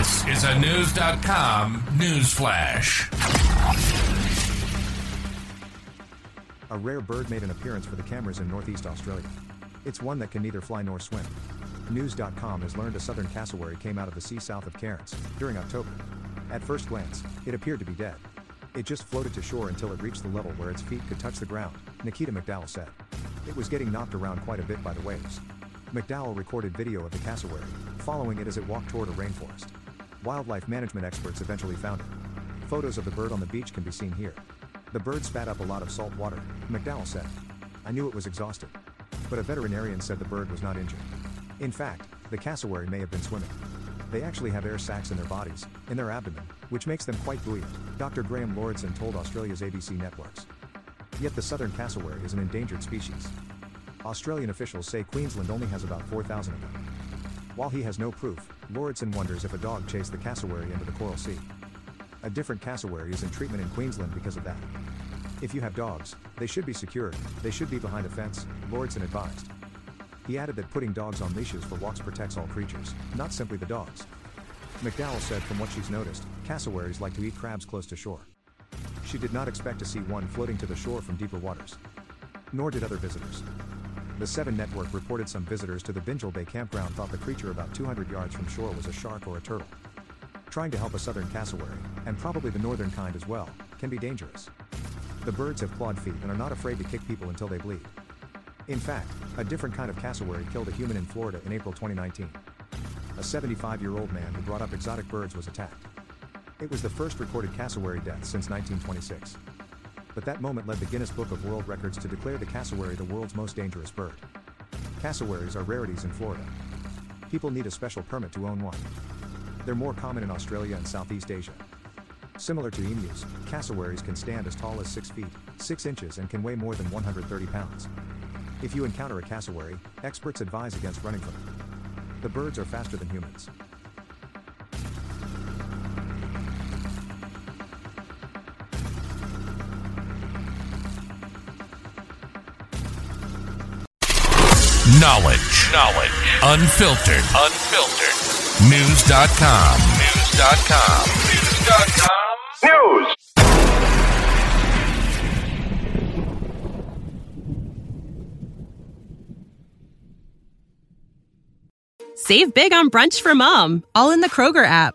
This is a Knewz.com news flash. A rare bird made an appearance for the cameras in northeast Australia. It's one that can neither fly nor swim. Knewz.com has learned a southern cassowary came out of the sea south of Cairns during October. At first glance, it appeared to be dead. It just floated to shore until it reached the level where its feet could touch the ground, Nikita McDowell said. It was getting knocked around quite a bit by the waves. McDowell recorded video of the cassowary, following it as it walked toward a rainforest. Wildlife management experts eventually found it. Photos of the bird on the beach can be seen here. The bird spat up a lot of salt water, McDowell said. I knew it was exhausted. But a veterinarian said the bird was not injured. In fact, the cassowary may have been swimming. They actually have air sacs in their bodies, in their abdomen, which makes them quite buoyant, Dr. Graham Lauridsen told Australia's ABC networks. Yet the southern cassowary is an endangered species. Australian officials say Queensland only has about 4,000 of them. While he has no proof, Lauridsen wonders if a dog chased the cassowary into the Coral Sea. A different cassowary is in treatment in Queensland because of that. If you have dogs, they should be secured, they should be behind a fence, Lauridsen advised. He added that putting dogs on leashes for walks protects all creatures, not simply the dogs. McDowell said from what she's noticed, cassowaries like to eat crabs close to shore. She did not expect to see one floating to the shore from deeper waters. Nor did other visitors. The 7 Network reported some visitors to the Bingil Bay campground thought the creature about 200 yards from shore was a shark or a turtle. Trying to help a southern cassowary, and probably the northern kind as well, can be dangerous. The birds have clawed feet and are not afraid to kick people until they bleed. In fact, a different kind of cassowary killed a human in Florida in April 2019. A 75 year old man who brought up exotic birds was attacked. It was the first recorded cassowary death since 1926 but that moment led the Guinness Book of World Records to declare the cassowary the world's most dangerous bird. Cassowaries are rarities in Florida. People need a special permit to own one. They're more common in Australia and Southeast Asia. Similar to emus, cassowaries can stand as tall as 6 feet, 6 inches and can weigh more than 130 pounds. If you encounter a cassowary, experts advise against running from it. The birds are faster than humans. Knowledge. Knowledge. Unfiltered. Unfiltered. Knewz.com. Knewz.com. Knewz.com. News. Save big on brunch for mom, all in the Kroger app.